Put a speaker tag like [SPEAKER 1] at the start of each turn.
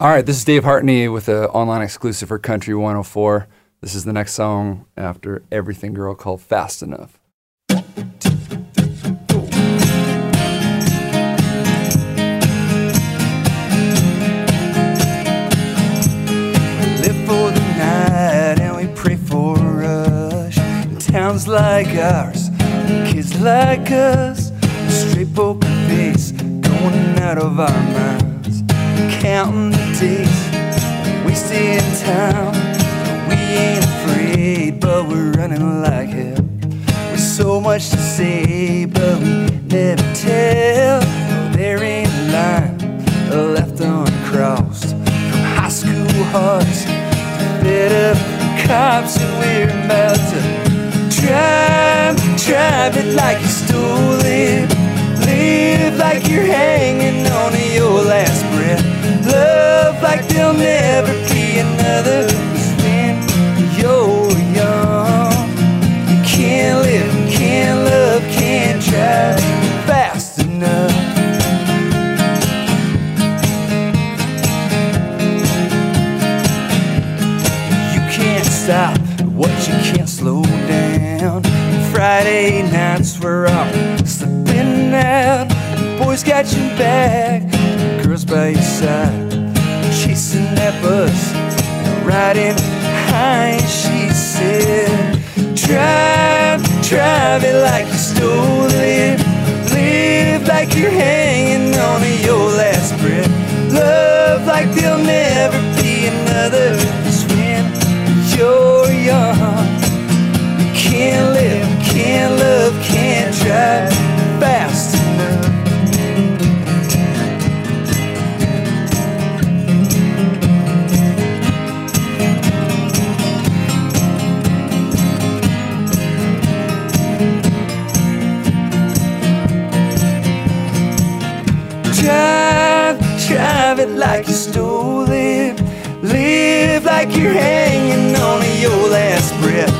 [SPEAKER 1] All right, this is Dave Hartney with an online exclusive for Country 104. This is the next song after Everything Girl called Fast Enough.
[SPEAKER 2] live for the night and we pray for a rush. In towns like ours, kids like us, straight poker face, going out of our minds, counting the days, wasting time. We ain't afraid, but we're running like hell. With so much to say, but we never tell. No, there ain't a line left uncrossed from high school hearts to up cops, and we're about to drive, drive it like you stole it. Live like you're stop what you can't slow down. Friday nights we're out slipping out. Boys got your back, girls by your side, chasing that bus, riding high. She said, "Drive, drive it like you stole it. Live like you're hanging on like you stole it. Live like you're hanging on to your last breath.